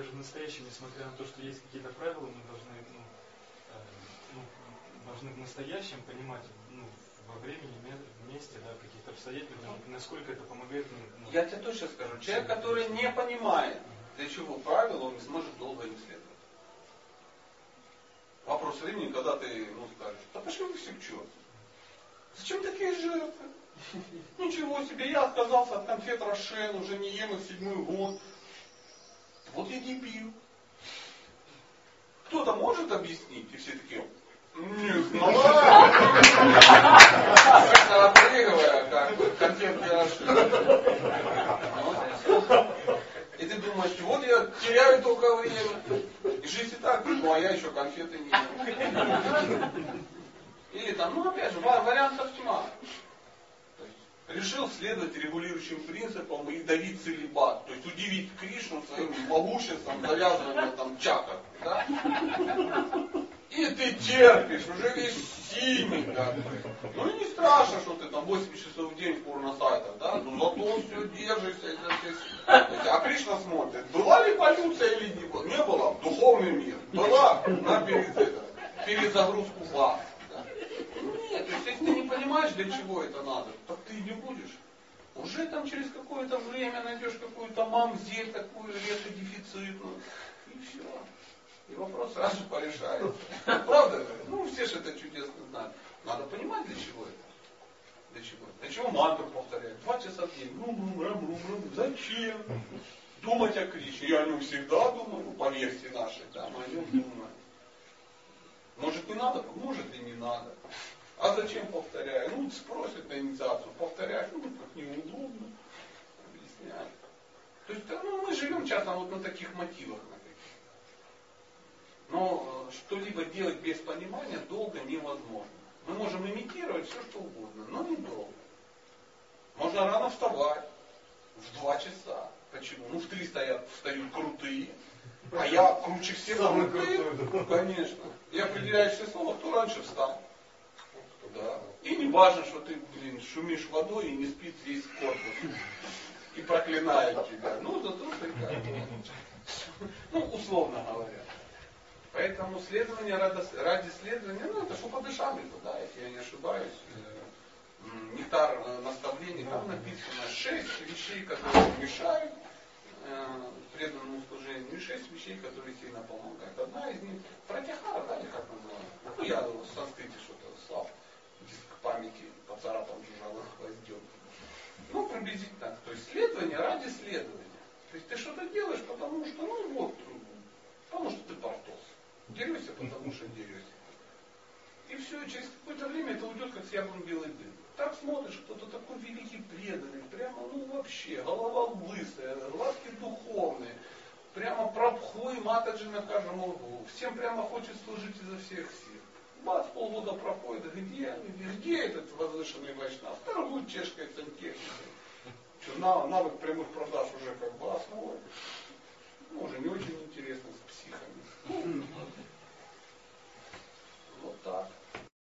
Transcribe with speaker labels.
Speaker 1: даже в настоящем, несмотря на то, что есть какие-то правила, мы должны, ну, э, ну, должны в настоящем понимать, ну, во времени, месте, да, каких-то обстоятельствах, насколько это помогает.
Speaker 2: Ну, Я тебе точно скажу, человек, который не понимает, для чего правила, он не сможет долго им следовать. Вопрос времени, когда ты ну, скажешь, да пошли вы все к черту. Зачем такие жертвы? Ничего себе, я отказался от конфет Рошен, уже не ем их седьмой год. Вот я дебил. Кто-то может объяснить? И все такие, не знаю. Опрыгивая, как бы, Рошен. И ты думаешь, вот я теряю только время. И жизнь и так, ну а я еще конфеты не ем. Или там, ну опять же, вариантов тьма. Решил следовать регулирующим принципам и давить целебат. То есть удивить Кришну своим могуществом, завязыванием там чакр. Да? И ты терпишь, уже весь синий. Да? Ну и не страшно, что ты там 8 часов в день в порно-сайтах, да? Ну зато все держишься. А Кришна смотрит, была ли полюция или не была? Не было. Духовный мир. Была на перезагрузку баз. Нет, то есть если ты не понимаешь, для чего это надо, так ты и не будешь. Уже там через какое-то время найдешь какую-то мамзель такую редко дефицитную. И все. И вопрос сразу порешается. Правда? Ну, все же это чудесно знают. Надо понимать, для чего это. Для чего? Для чего мантру повторять? Два часа в день. Зачем? Думать о Кришне. Я о нем всегда думаю, по версии нашей, да, мы о нем думаем. Может не надо? Может и не надо. А зачем повторяю? Ну, спросят на инициацию, повторяешь, ну, как неудобно. Объясняю. То есть, ну, мы живем часто вот на таких мотивах. На таких. Но э, что-либо делать без понимания долго невозможно. Мы можем имитировать все, что угодно, но не долго. Можно рано вставать, в два часа. Почему? Ну, в три стоят, встают крутые, а я круче всех крутые. Конечно. И определяешь все слова, кто раньше встал. Важно, что ты, блин, шумишь водой и не спит весь корпус. И проклинает тебя. Ну, зато ты как Ну, условно говоря. Поэтому следование ради, ради следования, ну, это Шупадышамрита, да, если я не ошибаюсь. Э, нектар э, наставлений, там написано шесть вещей, которые мешают э, преданному служению, и шесть вещей, которые сильно помогают. Одна из них, пратихара, да, или как называется? Ну, я в санскрите что-то слав памяти поцарапал жужжалых гвоздем. Приблизительно так. То есть следование ради следования. То есть ты что-то делаешь, потому что, ну вот, потому что ты портос. Дерешься, потому что дерешься. И все, через какое-то время это уйдет, как с яблон белый дым. Так смотришь, кто-то такой великий преданный, прямо, ну вообще, голова лысая, глазки духовные, прямо прабху матаджи на каждом углу. Всем прямо хочет служить изо всех сил. Бац, полгода проходит, где, где этот возвышенный вайшнав? Торгует чешкой сантехникой. Навык прямых продаж уже как бы освоен.